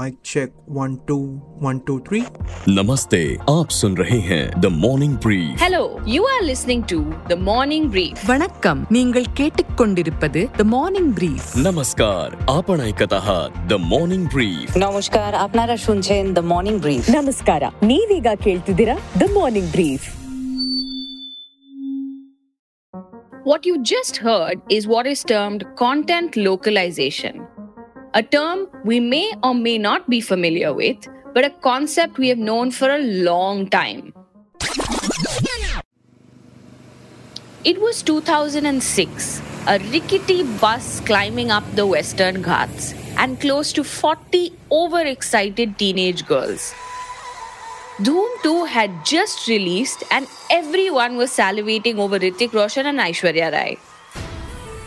Mike check one two one two three नमस्ते आप सुन रहे हैं the morning brief Hello, you are listening to The Morning Brief. வணக்கம் நீங்கள் கேட்டுக்கொண்டிருப்பது த மார்னிங் பிரீஃப் नमस्कार आपण ऐकत आहात द मॉर्निंग ब्रीफ নমস্কার আপনারা শুনছেন দ্য মর্নিং ব্রিফ ನಮಸ್ಕಾರ ನೀವೀಗ ಕೇಳ್ತಿದ್ದೀರಾ the morning brief What you just heard is what is termed content localization, A term we may or may not be familiar with, but a concept we have known for a long time. It was 2006, a rickety bus climbing up the Western Ghats, and close to 40 overexcited teenage girls. Dhoom 2 had just released, and everyone was salivating over Hrithik Roshan and Aishwarya Rai.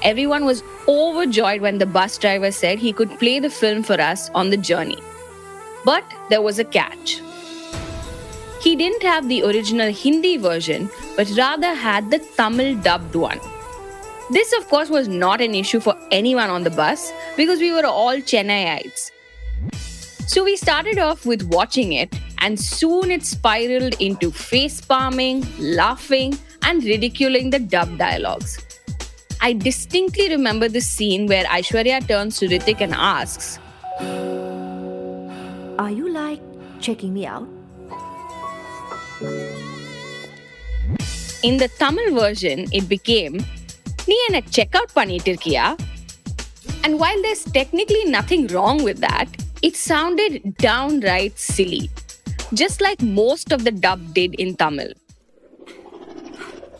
Everyone was overjoyed when the bus driver said he could play the film for us on the journey. But there was a catch. He didn't have the original Hindi version, but rather had the Tamil dubbed one. This, of course, was not an issue for anyone on the bus because we were all Chennaiites. So we started off with watching it, and soon it spiraled into face palming, laughing, and ridiculing the dub dialogues. I distinctly remember the scene where Aishwarya turns to Hrithik and asks, Are you like checking me out? In the Tamil version, it became, "Ni என்ன check out பண்ணிட்டு And while there's technically nothing wrong with that, it sounded downright silly, just like most of the dub did in Tamil.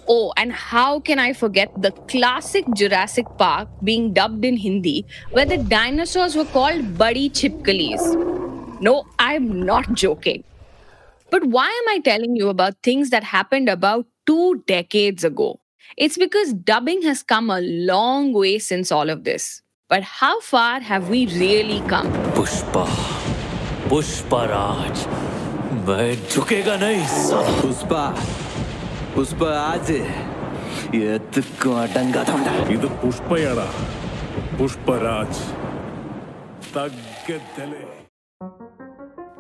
Oh, and how can I forget the classic Jurassic Park being dubbed in Hindi, where the dinosaurs were called Buddy Chipkalis? No, I'm not joking. But why am I telling you about things that happened about two decades ago? It's because dubbing has come a long way since all of this. But how far have we really come? Pushpa Pushpraj मैं झुकेगा नहीं साला പുഷ്പ പുഷ്പ ആജ് എത്തുക്കും അടങ്കാതണ്ട ഇത് പുഷ്പയടാ Pushparaj തഗ്ഗത്തലേ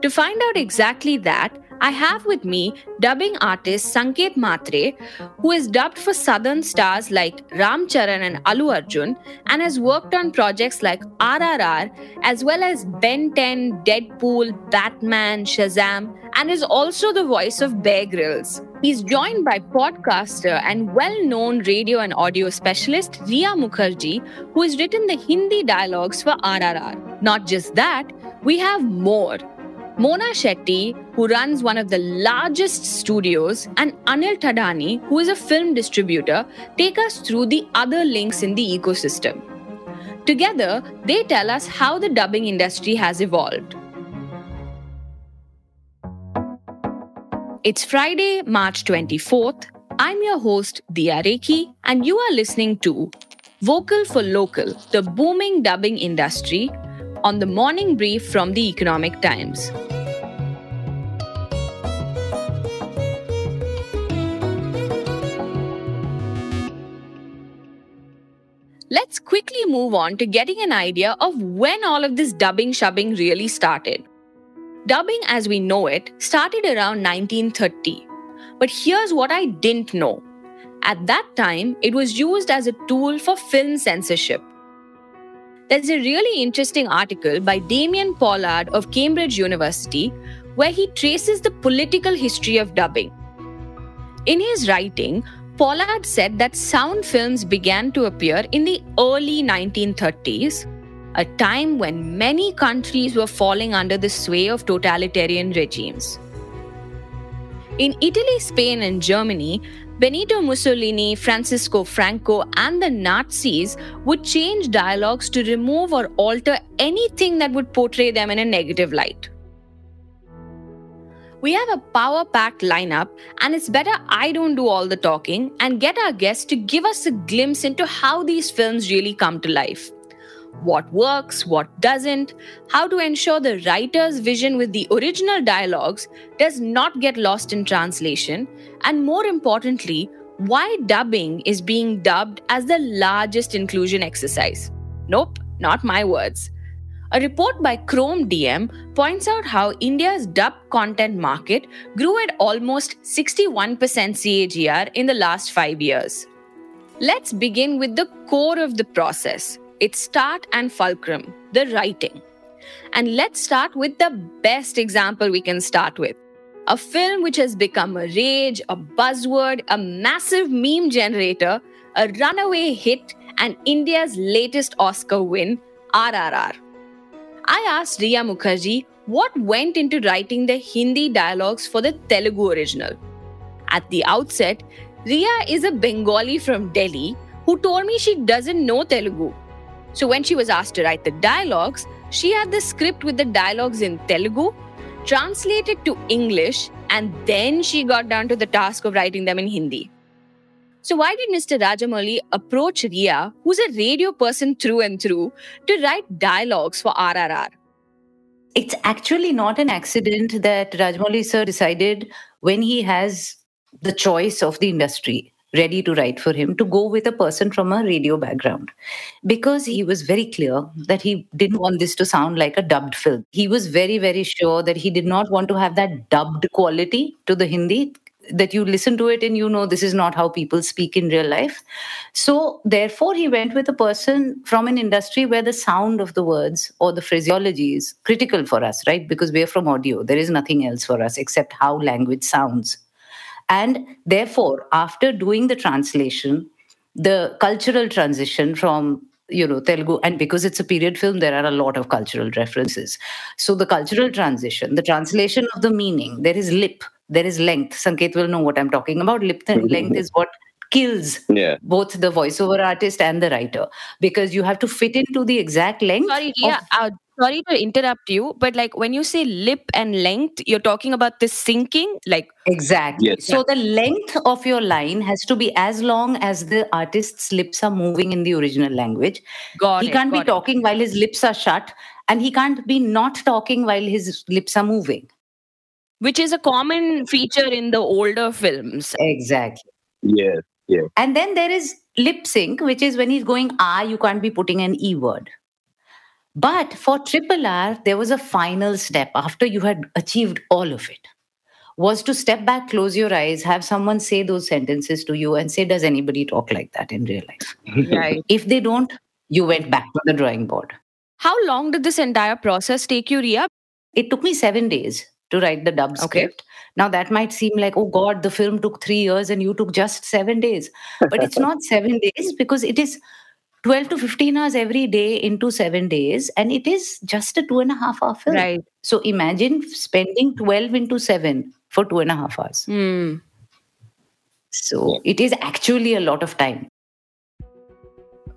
To find out exactly that, I have with me dubbing artist Sanket Mhatre, who has dubbed for southern stars like Ram Charan and Allu Arjun and has worked on projects like RRR as well as Ben 10, Deadpool, Batman, Shazam, and is also the voice of Bear Grylls. He's joined by podcaster and well known radio and audio specialist Riya Mukherjee, who has written the Hindi dialogues for RRR. Not just that, we have more. Mona Shetty, who runs one of the largest studios, and Anil Thadani, who is a film distributor, take us through the other links in the ecosystem. Together, they tell us how the dubbing industry has evolved. It's Friday, March 24th. I'm your host, Dia Rekhi, and you are listening to Vocal for Local, the booming dubbing industry, on the morning brief from the Economic Times. Let's quickly move on to getting an idea of when all of this dubbing shubbing really started. Dubbing as we know it started around 1930. But here's what I didn't know. At that time, it was used as a tool for film censorship. There's a really interesting article by Damien Pollard of Cambridge University where he traces the political history of dubbing. In his writing, Pollard said that sound films began to appear in the early 1930s, a time when many countries were falling under the sway of totalitarian regimes. In Italy, Spain, and Germany, Benito Mussolini, Francisco Franco, and the Nazis would change dialogues to remove or alter anything that would portray them in a negative light. We have a power packed lineup, and it's better I don't do all the talking and get our guests to give us a glimpse into how these films really come to life. What works, what doesn't, how to ensure the writer's vision with the original dialogues does not get lost in translation, and more importantly, why dubbing is being dubbed as the largest inclusion exercise. Nope, not my words. A report by Chrome DM points out how India's dub content market grew at almost 61% CAGR in the last five years. Let's begin with the core of the process its start and fulcrum, the writing. And let's start with the best example we can start with a film which has become a rage, a buzzword, a massive meme generator, a runaway hit, and India's latest Oscar win, RRR. I asked Riya Mukherjee what went into writing the Hindi dialogues for the Telugu original. At the outset, Riya is a Bengali from Delhi who told me she doesn't know Telugu. So when she was asked to write the dialogues, she had the script with the dialogues in Telugu, translated to English, and then she got down to the task of writing them in Hindi. So, why did Mr. Rajamouli approach Riya, who's a radio person through and through, to write dialogues for RRR? It's actually not an accident that Rajamouli sir decided when he has the choice of the industry ready to write for him to go with a person from a radio background because he was very clear that he didn't want this to sound like a dubbed film. He was very, very sure that he did not want to have that dubbed quality to the Hindi that you listen to it and you know this is not how people speak in real life. So, therefore, he went with a person from an industry where the sound of the words or the phraseology is critical for us, right? Because we're from audio. There is nothing else for us except how language sounds. And therefore, after doing the translation, the cultural transition from you know telugu and because it's a period film there are a lot of cultural references. So the cultural transition the translation of the meaning there is lip there is length. Sanket will know what i'm talking about. Lip and length is what kills yeah. both the voiceover artist and the writer because you have to fit into the exact length sorry yeah uh, sorry to interrupt you but like when you say lip and length you're talking about the syncing like exactly Yes. so the length of your line has to be as long as the artist's lips are moving in the original language got he it, can't be it. talking while his lips are shut and he can't be not talking while his lips are moving which is a common feature in the older films exactly Yes. Yes. and then there is lip sync which is when he's going ah you can't be putting an e word but for triple r there was a final step after you had achieved all of it was to step back close your eyes have someone say those sentences to you and say does anybody talk like that in real life right if they don't you went back to the drawing board how long did this entire process take you ria it took me seven days to write the dub Okay. script. Now that might seem like, oh God, the film took three years and you took just seven days. But it's not seven days because it is 12 to 15 hours every day into seven days. And it is just a two and a half hour film. right So imagine spending 12 into seven for two and a half hours. hmm. So it is actually a lot of time.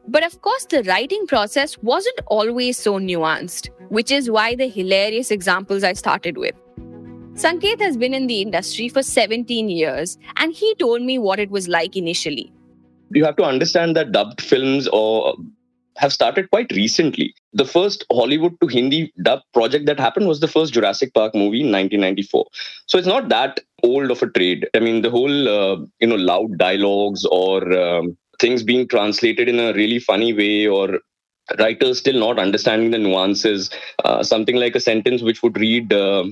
But of course, the writing process wasn't always so nuanced, which is why the hilarious examples I started with. Sanket has been in the industry for 17 years, and he told me what it was like initially. You have to understand that dubbed films or have started quite recently. The first Hollywood to Hindi dub project that happened was the first Jurassic Park movie in 1994. So it's not that old of a trade. I mean, the whole uh, you know loud dialogues or um, things being translated in a really funny way or writers still not understanding the nuances. Uh, something like a sentence which would read uh,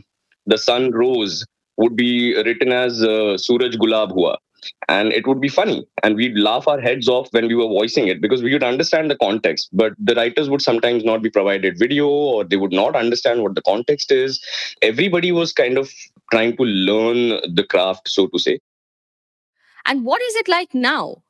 "the sun rose" would be written as uh, "Suraj Gulab hua." And it would be funny. And we'd laugh our heads off when we were voicing it because we would understand the context. But the writers would sometimes not be provided video or they would not understand what the context is. Everybody was kind of trying to learn the craft so to say. And what is it like now?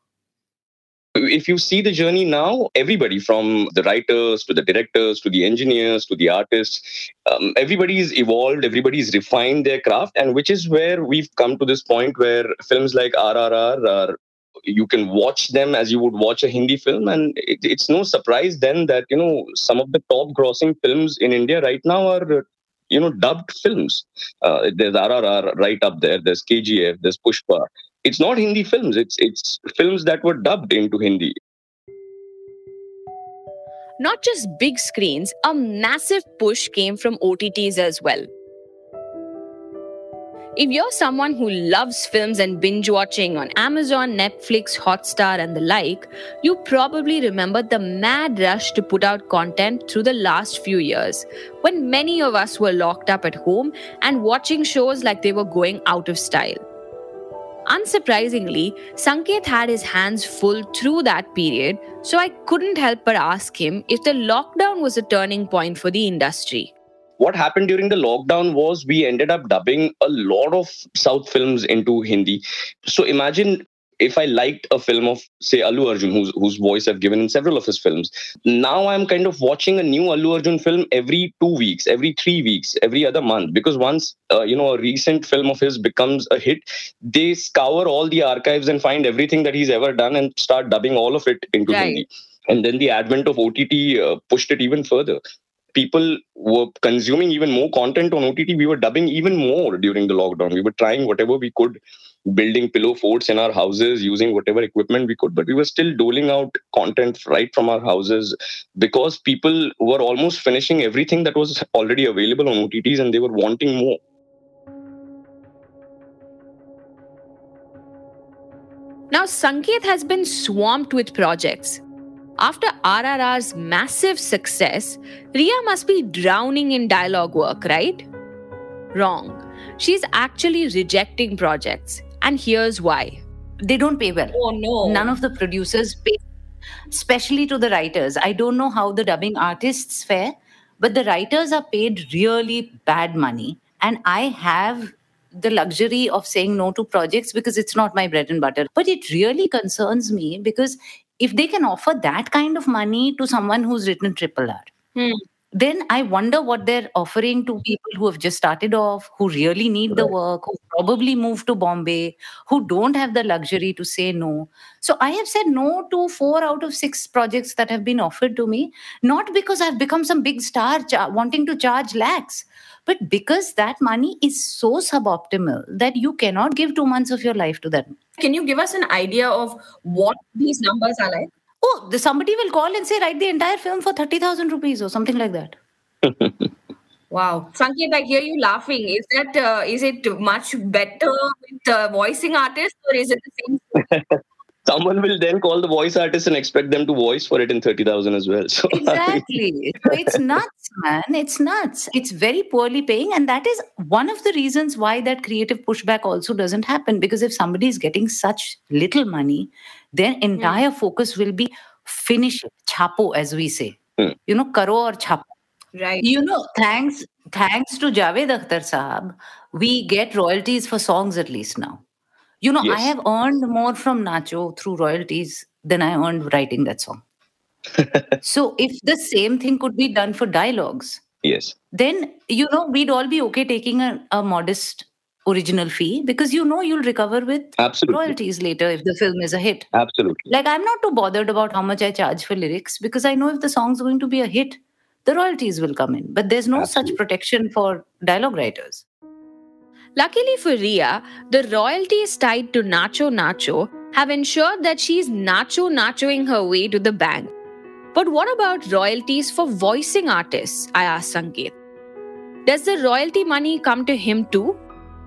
If you see the journey now, everybody from the writers to the directors to the engineers to the artists, um, everybody's evolved, everybody's refined their craft, and which is where we've come to this point where films like RRR are. You can watch them as you would watch a Hindi film, and it, it's no surprise then that you know some of the top-grossing films in India right now are you know dubbed films. Uh, there's RRR right up there. There's KGF. There's Pushpa it's not Hindi films. It's it's films that were dubbed into Hindi. Not just big screens, a massive push came from OTTs as well. If you're someone who loves films and binge watching on Amazon, Netflix, Hotstar, and the like, you probably remember the mad rush to put out content through the last few years, when many of us were locked up at home and watching shows like they were going out of style. Unsurprisingly, Sanket had his hands full through that period, so I couldn't help but ask him if the lockdown was a turning point for the industry what happened during the lockdown was we ended up dubbing a lot of South films into Hindi. So imagine if I liked a film of, say, Allu Arjun, whose, whose voice I've given in several of his films, now I'm kind of watching a new Allu Arjun film every two weeks, every three weeks, every other month. Because once, uh, you know, a recent film of his becomes a hit, they scour all the archives and find everything that he's ever done and start dubbing all of it into right. Hindi. And then the advent of OTT uh, pushed it even further people were consuming even more content on OTT. We were dubbing even more during the lockdown. We were trying whatever we could, building pillow forts in our houses, using whatever equipment we could, but we were still doling out content right from our houses because people were almost finishing everything that was already available on OTTs and they were wanting more. Now, Sanket has been swamped with projects. After RRR's massive success, Riya must be drowning in dialogue work, right? Wrong. She's actually rejecting projects. And here's why. They don't pay well. Oh, no. None of the producers pay, especially to the writers. I don't know how the dubbing artists fare, but the writers are paid really bad money. And I have the luxury of saying no to projects because it's not my bread and butter. But it really concerns me because if they can offer that kind of money to someone who's written triple R, hmm. Then I wonder what they're offering to people who have just started off, who really need right. the work, who probably moved to Bombay, who don't have the luxury to say no. So I have said no to four out of six projects that have been offered to me, not because I've become some big star wanting to charge lakhs, but because that money is so suboptimal that you cannot give two months of your life to that. Can you give us an idea of what these numbers are like? Oh, the, somebody will call and say, write the entire film for 30,000 rupees or something like that. Wow, Sanket, I hear you laughing. Is that uh, is it much better with uh, voicing artists, or is it the same? someone will then call the voice artist and expect them to voice for it in 30,000 as well. So exactly. so it's nuts, man. It's nuts. It's very poorly paying. And that is one of the reasons why that creative pushback also doesn't happen. Because if somebody is getting such little money, their hmm. entire mm. focus will be finish it, chapo, as we say. Mm. You know, karo or chapo. Right. You know, thanks thanks to Javed Akhtar Saab, we get royalties for songs at least now. You know, yes. I have earned more from Nacho through royalties than I earned writing that song. so if the same thing could be done for dialogues, yes, then you know we'd all be okay taking a, a modest original fee because you know you'll recover with Absolutely. royalties later if the film is a hit. Absolutely. Like I'm not too bothered about how much I charge for lyrics because I know if the song's going to be a hit, the royalties will come in. But there's no Absolutely. such protection for dialogue writers. Luckily for Riya, the royalties tied to Nacho Nacho have ensured that she's Nacho Nachoing her way to the bank. But what about royalties for voicing artists? I asked Sanket. Does the royalty money come to him too?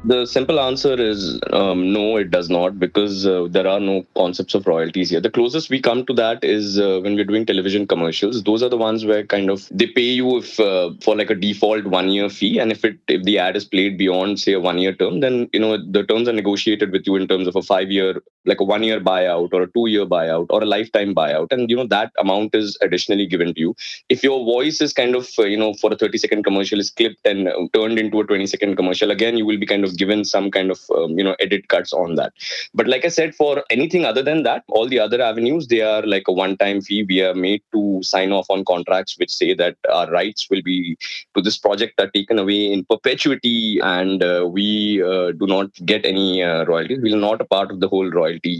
The simple answer is um, no, it does not, because uh, there are no concepts of royalties here. The closest we come to that is uh, when we're doing television commercials. Those are the ones where kind of they pay you if uh, for like a default one year fee, and if it if the ad is played beyond say a one year term, then you know the terms are negotiated with you in terms of a five year, like a one year buyout or a two year buyout or a lifetime buyout, and you know that amount is additionally given to you. If your voice is kind of uh, you know for a thirty second commercial is clipped and uh, turned into a twenty second commercial, again you will be kind of given some kind of um, you know edit cuts on that. But like i said for anything other than that all the other avenues they are like a one time fee. We are made to sign off on contracts which say that our rights will be to this project are taken away in perpetuity and uh, we uh, do not get any uh, royalties. We're not a part of the whole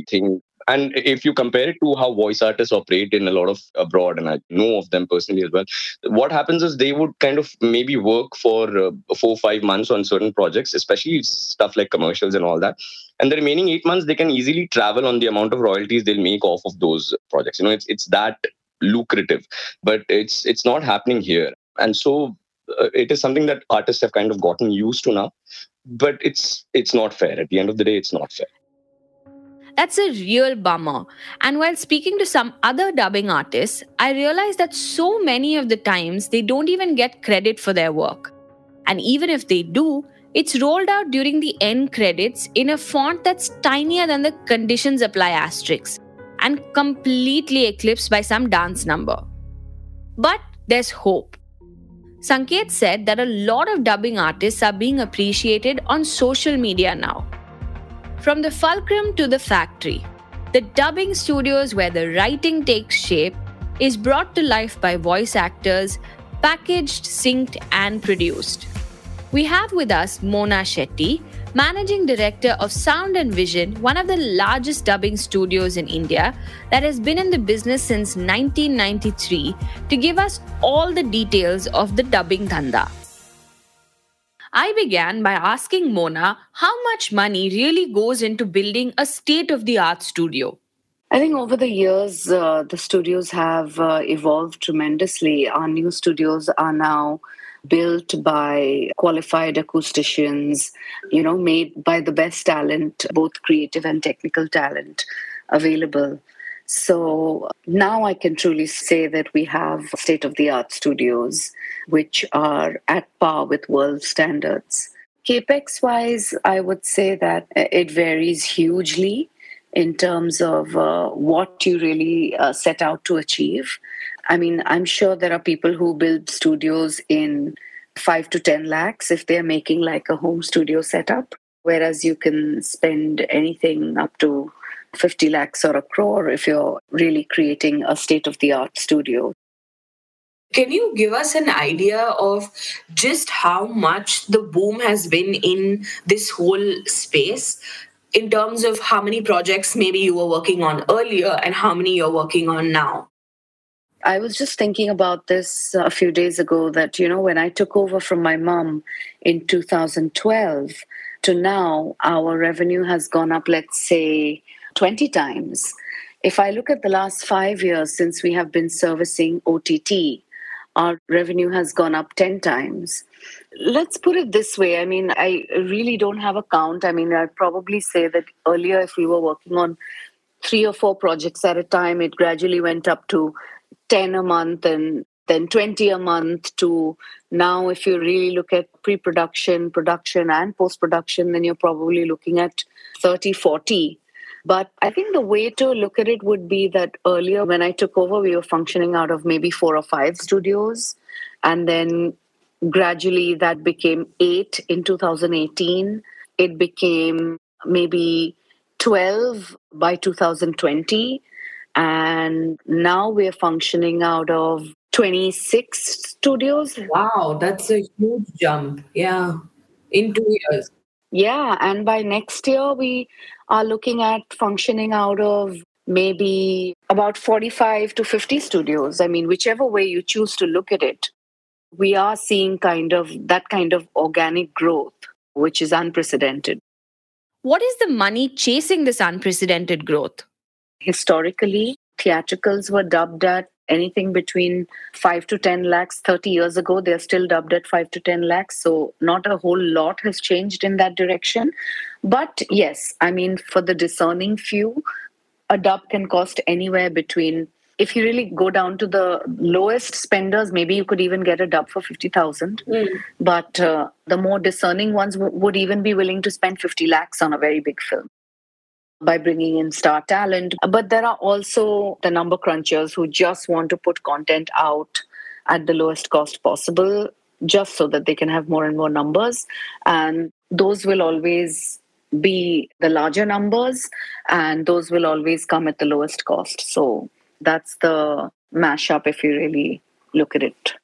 thing and if you compare it to how voice artists operate in a lot of abroad and i know of them personally as well what happens is they would kind of maybe work for uh, four five months on certain projects especially stuff like commercials and all that and the remaining eight months they can easily travel on the amount of royalties they'll make off of those projects you know it's it's that lucrative but it's it's not happening here and so uh, it is something that artists have kind of gotten used to now but it's it's not fair. At the end of the day, it's not fair. That's a real bummer. And while speaking to some other dubbing artists, I realized that so many of the times they don't even get credit for their work. And even if they do, it's rolled out during the end credits in a font that's tinier than the conditions apply asterisk and completely eclipsed by some dance number. But there's hope. Sanket said that a lot of dubbing artists are being appreciated on social media now. From the fulcrum to the factory, the dubbing studios where the writing takes shape is brought to life by voice actors, packaged, synced, and produced. We have with us Mona Shetty, Managing Director of Sound and Vision, one of the largest dubbing studios in India that has been in the business since 1993, to give us all the details of the dubbing dhanda. I began by asking Mona how much money really goes into building a state of the art studio. I think over the years, uh, the studios have uh, evolved tremendously. Our new studios are now built by qualified acousticians, you know, made by the best talent, both creative and technical talent available. So now I can truly say that we have state of the art studios which are at par with world standards. Capex wise, I would say that it varies hugely in terms of uh, what you really uh, set out to achieve. I mean, I'm sure there are people who build studios in five to 10 lakhs if they're making like a home studio setup, whereas you can spend anything up to 50 lakhs or a crore if you're really creating a state of the art studio. Can you give us an idea of just how much the boom has been in this whole space in terms of how many projects maybe you were working on earlier and how many you're working on now? I was just thinking about this a few days ago that, you know, when I took over from my mom in 2012 to now, our revenue has gone up, let's say, 20 times. If I look at the last five years since we have been servicing OTT, our revenue has gone up 10 times. Let's put it this way. I mean, I really don't have a count. I mean, I'd probably say that earlier, if we were working on three or four projects at a time, it gradually went up to 10 a month and then 20 a month to now if you really look at pre-production production and post-production then you're probably looking at 30 40 but I think the way to look at it would be that earlier, when I took over, we were functioning out of maybe four or five studios. And then gradually that became eight in 2018. It became maybe 12 by 2020. And now we're functioning out of 26 studios. Wow, that's a huge jump. Yeah, in two years. Yeah, and by next year, we are looking at functioning out of maybe about 45 to 50 studios. I mean, whichever way you choose to look at it, we are seeing kind of that kind of organic growth, which is unprecedented. What is the money chasing this unprecedented growth? Historically, theatricals were dubbed at anything between 5 to 10 lakhs 30 years ago they're still dubbed at 5 to 10 lakhs so not a whole lot has changed in that direction but yes i mean for the discerning few a dub can cost anywhere between if you really go down to the lowest spenders, maybe you could even get a dub for 50,000. Mm. But uh, the more discerning ones w- would even be willing to spend 50 lakhs on a very big film by bringing in star talent. But there are also the number crunchers who just want to put content out at the lowest cost possible, just so that they can have more and more numbers. And those will always be the larger numbers, and those will always come at the lowest cost. So that's the mashup if you really look at it.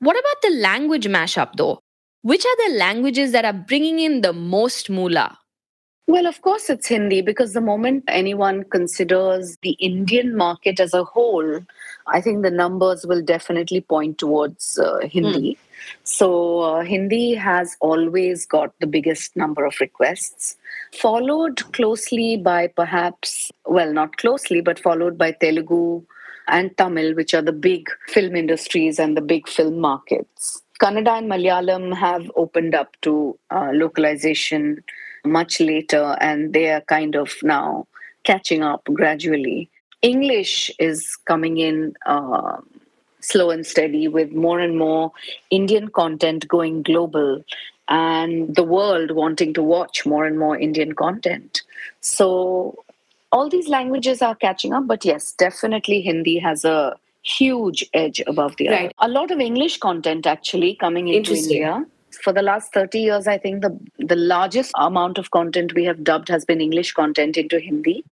What about the language mashup though? Which are the languages that are bringing in the most moolah? Well, of course, it's Hindi because the moment anyone considers the Indian market as a whole, I think the numbers will definitely point towards uh, Hindi. Mm. So, uh, Hindi has always got the biggest number of requests, followed closely by perhaps, well, not closely, but followed by Telugu and Tamil, which are the big film industries and the big film markets. Kannada and Malayalam have opened up to uh, localization much later, and they are kind of now catching up gradually. English is coming in uh, slow and steady with more and more Indian content going global and the world wanting to watch more and more Indian content. So all these languages are catching up, but yes, definitely Hindi has a huge edge above the Right. other. A lot of English content actually coming into India. For the last 30 years, I think the, the largest amount of content we have dubbed has been English content into Hindi.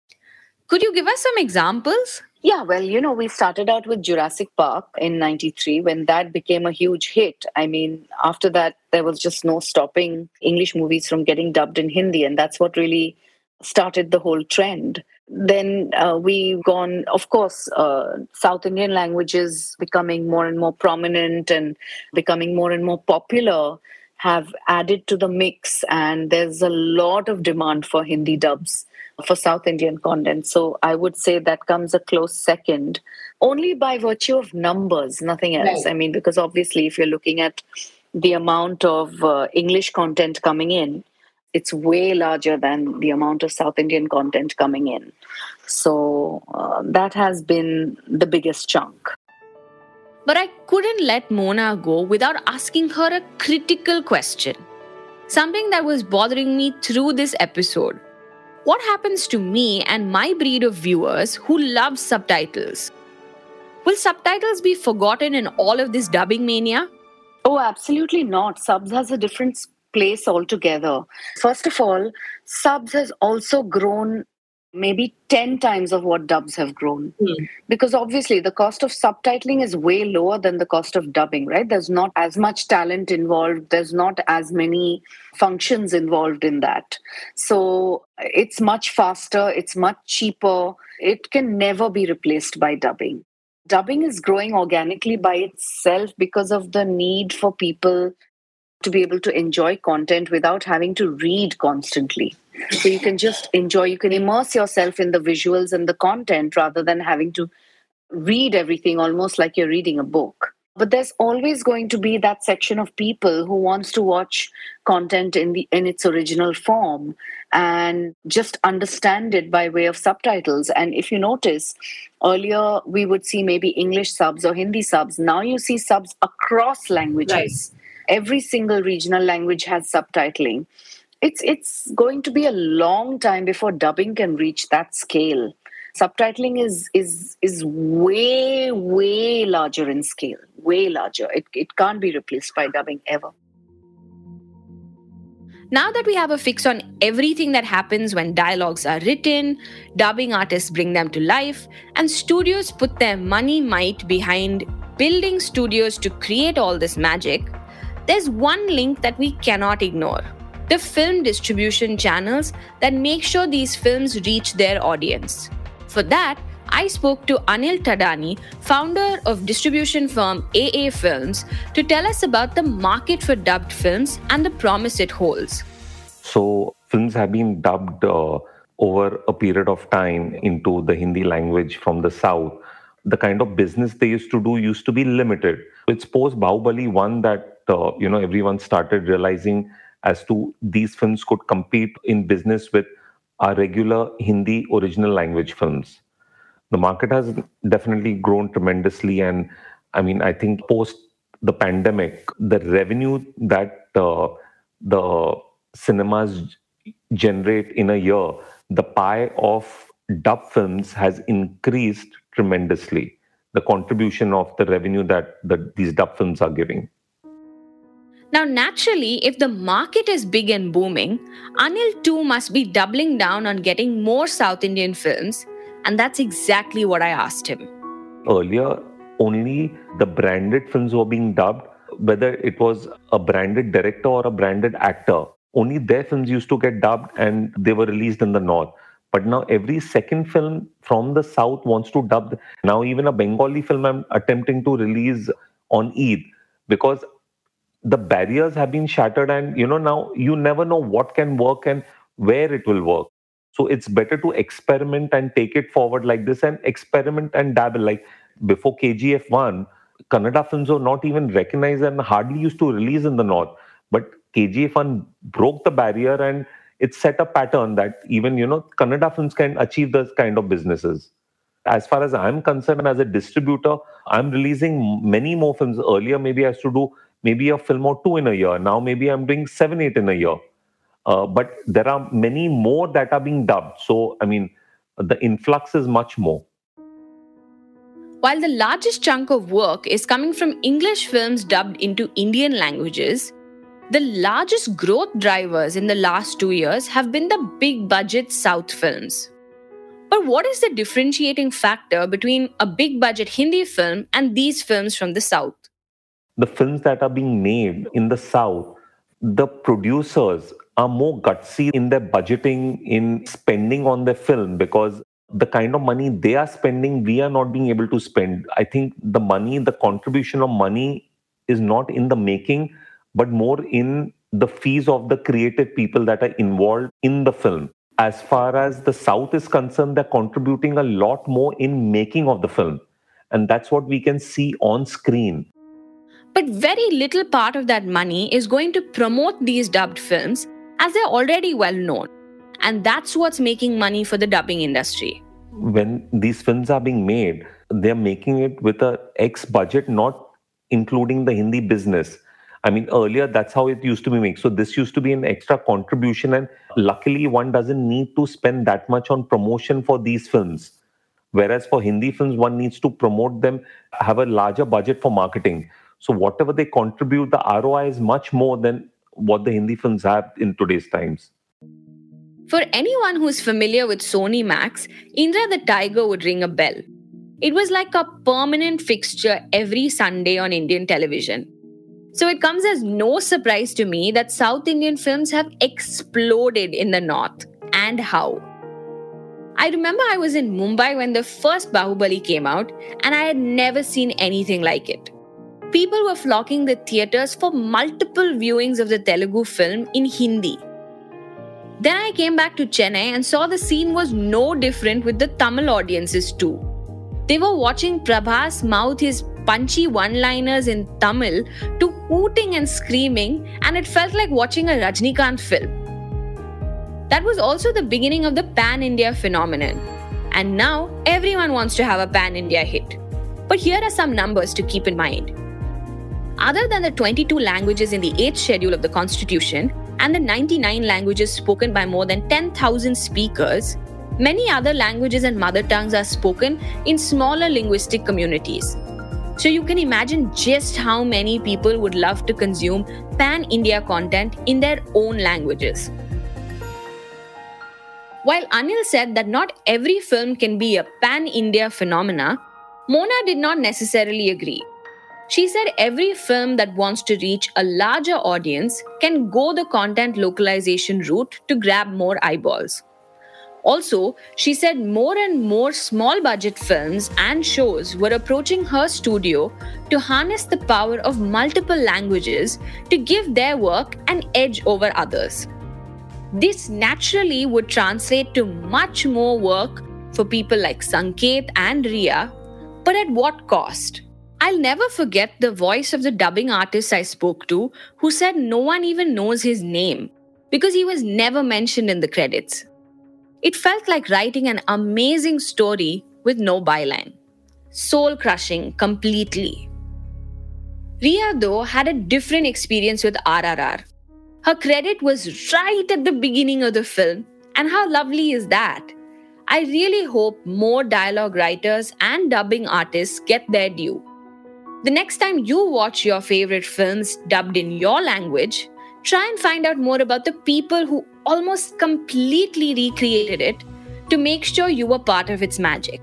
Could you give us some examples? Yeah, well, you know, we started out with Jurassic Park in 93 when that became a huge hit. I mean, after that, there was just no stopping English movies from getting dubbed in Hindi, and that's what really started the whole trend. Then uh, we've gone, of course, uh, South Indian languages becoming more and more prominent and becoming more and more popular have added to the mix, and there's a lot of demand for Hindi dubs for South Indian content. So I would say that comes a close second, only by virtue of numbers, nothing else. Right. I mean, because obviously, if you're looking at the amount of uh, English content coming in, it's way larger than the amount of South Indian content coming in. So uh, that has been the biggest chunk. But I couldn't let Mona go without asking her a critical question. Something that was bothering me through this episode. What happens to me and my breed of viewers who love subtitles? Will subtitles be forgotten in all of this dubbing mania? Oh, absolutely not. Subs has a different place altogether. First of all, subs has also grown maybe 10 times of what dubs have grown. Hmm. Because obviously, the cost of subtitling is way lower than the cost of dubbing, right? There's not as much talent involved, there's not as many functions involved in that. So it's much faster, it's much cheaper. It can never be replaced by dubbing dubbing is growing organically by itself because of the need for people to be able to enjoy content without having to read constantly. So you can just enjoy, you can immerse yourself in the visuals and the content rather than having to read everything almost like you're reading a book. But there's always going to be that section of people who wants to watch content in the in its original form and just understand it by way of subtitles. And if you notice, earlier we would see maybe English subs or Hindi subs. Now you see subs across languages. Every single regional language has subtitling. It's it's going to be a long time before dubbing can reach that scale. Subtitling is is is way way larger in scale, way larger. It it can't be replaced by dubbing ever. Now that we have a fix on everything that happens when dialogues are written, dubbing artists bring them to life, and studios put their money might behind building studios to create all this magic, there's one link that we cannot ignore the film distribution channels that make sure these films reach their audience. For that, I spoke to Anil Thadani, founder of distribution firm AA Films, to tell us about the market for dubbed films and the promise it holds. So, films have been dubbed uh, over a period of time into the Hindi language from the south. The kind of business they used to do used to be limited. It's post Bahubali one that uh, you know everyone started realizing as to these films could compete in business with our regular Hindi original language films. The market has definitely grown tremendously, and I mean, I think post the pandemic, the revenue that uh, the cinemas generate in a year, the pie of dub films has increased tremendously. The contribution of the revenue that, that these dub films are giving. Now, naturally, if the market is big and booming, Anil too must be doubling down on getting more South Indian films, and that's exactly what I asked him. Earlier, only the branded films were being dubbed, whether it was a branded director or a branded actor. Only their films used to get dubbed and they were released in the north. But now every second film from the south wants to dub. Now even a Bengali film I'm attempting to release on Eid because the barriers have been shattered and you know now you never know what can work and where it will work so it's better to experiment and take it forward like this and experiment and dabble like before kgf 1 Kannada films were not even recognized and hardly used to release in the north. But KGF1 broke the barrier and it set a pattern that even you know Kannada films can achieve those kind of businesses. As far as I'm concerned, as a distributor, I'm releasing many more films. Earlier, maybe I used to do maybe a film or two in a year. Now, maybe I'm doing seven, eight in a year. Uh, but there are many more that are being dubbed. So, I mean, the influx is much more. While the largest chunk of work is coming from English films dubbed into Indian languages, the largest growth drivers in the last two years have been the big budget South films. But what is the differentiating factor between a big budget Hindi film and these films from the South? The films that are being made in the South, the producers are more gutsy in their budgeting, in spending on their film because the kind of money they are spending, we are not being able to spend. I think the money, the contribution of money is not in the making, but more in the fees of the creative people that are involved in the film. As far as the South is concerned, they're contributing a lot more in making of the film. And that's what we can see on screen. But very little part of that money is going to promote these dubbed films as they're already well known. And that's what's making money for the dubbing industry. When these films are being made, they're making it with a X budget, not including the Hindi business. I mean, earlier that's how it used to be made. So this used to be an extra contribution, and luckily one doesn't need to spend that much on promotion for these films. Whereas for Hindi films, one needs to promote them, have a larger budget for marketing. So whatever they contribute, the ROI is much more than what the Hindi films have in today's times. For anyone who's familiar with Sony Max, Indra the Tiger would ring a bell. It was like a permanent fixture every Sunday on Indian television. So it comes as no surprise to me that South Indian films have exploded in the North. And how? I remember I was in Mumbai when the first Bahubali came out, and I had never seen anything like it. People were flocking the theatres for multiple viewings of the Telugu film in Hindi. Then I came back to Chennai and saw the scene was no different with the Tamil audiences too. They were watching Prabhas mouth his punchy one liners in Tamil to hooting and screaming, and it felt like watching a Rajinikanth film. That was also the beginning of the pan India phenomenon. And now everyone wants to have a pan India hit. But here are some numbers to keep in mind. Other than the 22 languages in the 8th schedule of the Constitution and the 99 languages spoken by more than 10,000 speakers, many other languages and mother tongues are spoken in smaller linguistic communities. So you can imagine just how many people would love to consume pan India content in their own languages. While Anil said that not every film can be a pan India phenomena, Mona did not necessarily agree. She said every film that wants to reach a larger audience can go the content localization route to grab more eyeballs. Also, she said more and more small budget films and shows were approaching her studio to harness the power of multiple languages to give their work an edge over others. This naturally would translate to much more work for people like Sanket and Riya, but at what cost? I'll never forget the voice of the dubbing artist I spoke to who said no one even knows his name because he was never mentioned in the credits. It felt like writing an amazing story with no byline. Soul crushing completely. Riya, though, had a different experience with RRR. Her credit was right at the beginning of the film, and how lovely is that? I really hope more dialogue writers and dubbing artists get their due. The next time you watch your favorite films dubbed in your language, try and find out more about the people who almost completely recreated it to make sure you were part of its magic.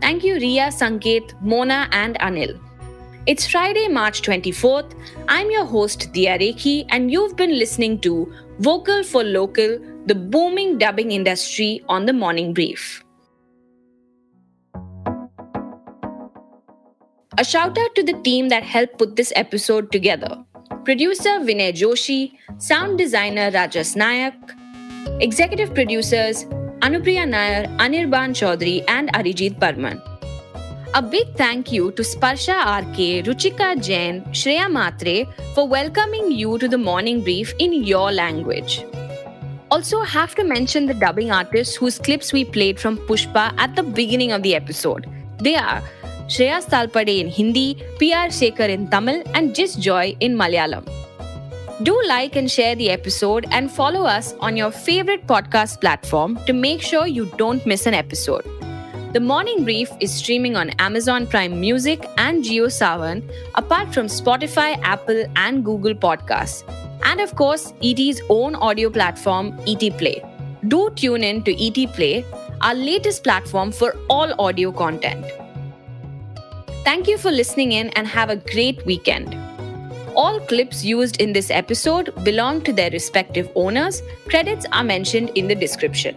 Thank you, Riya, Sanket, Mona, and Anil. It's Friday, March 24th. I'm your host, Dia Rekhi, and you've been listening to Vocal for Local, the booming dubbing industry on the Morning Brief. A shout out to the team that helped put this episode together producer Vinay Joshi, sound designer Rajas Nayak, executive producers Anupriya Nair, Anirban Chaudhary, and Arijit Barman. A big thank you to Sparsha RK, Ruchika Jain, Shreya Matre for welcoming you to the morning brief in your language. Also, have to mention the dubbing artists whose clips we played from Pushpa at the beginning of the episode. They are Shreyas Talpade in Hindi, PR Shekhar in Tamil, and Jis Joy in Malayalam. Do like and share the episode and follow us on your favorite podcast platform to make sure you don't miss an episode. The Morning Brief is streaming on Amazon Prime Music and JioSaavn, apart from Spotify, Apple, and Google Podcasts. And of course, ET's own audio platform, ET Play. Do tune in to ET Play, our latest platform for all audio content. Thank you for listening in and have a great weekend. All clips used in this episode belong to their respective owners. Credits are mentioned in the description.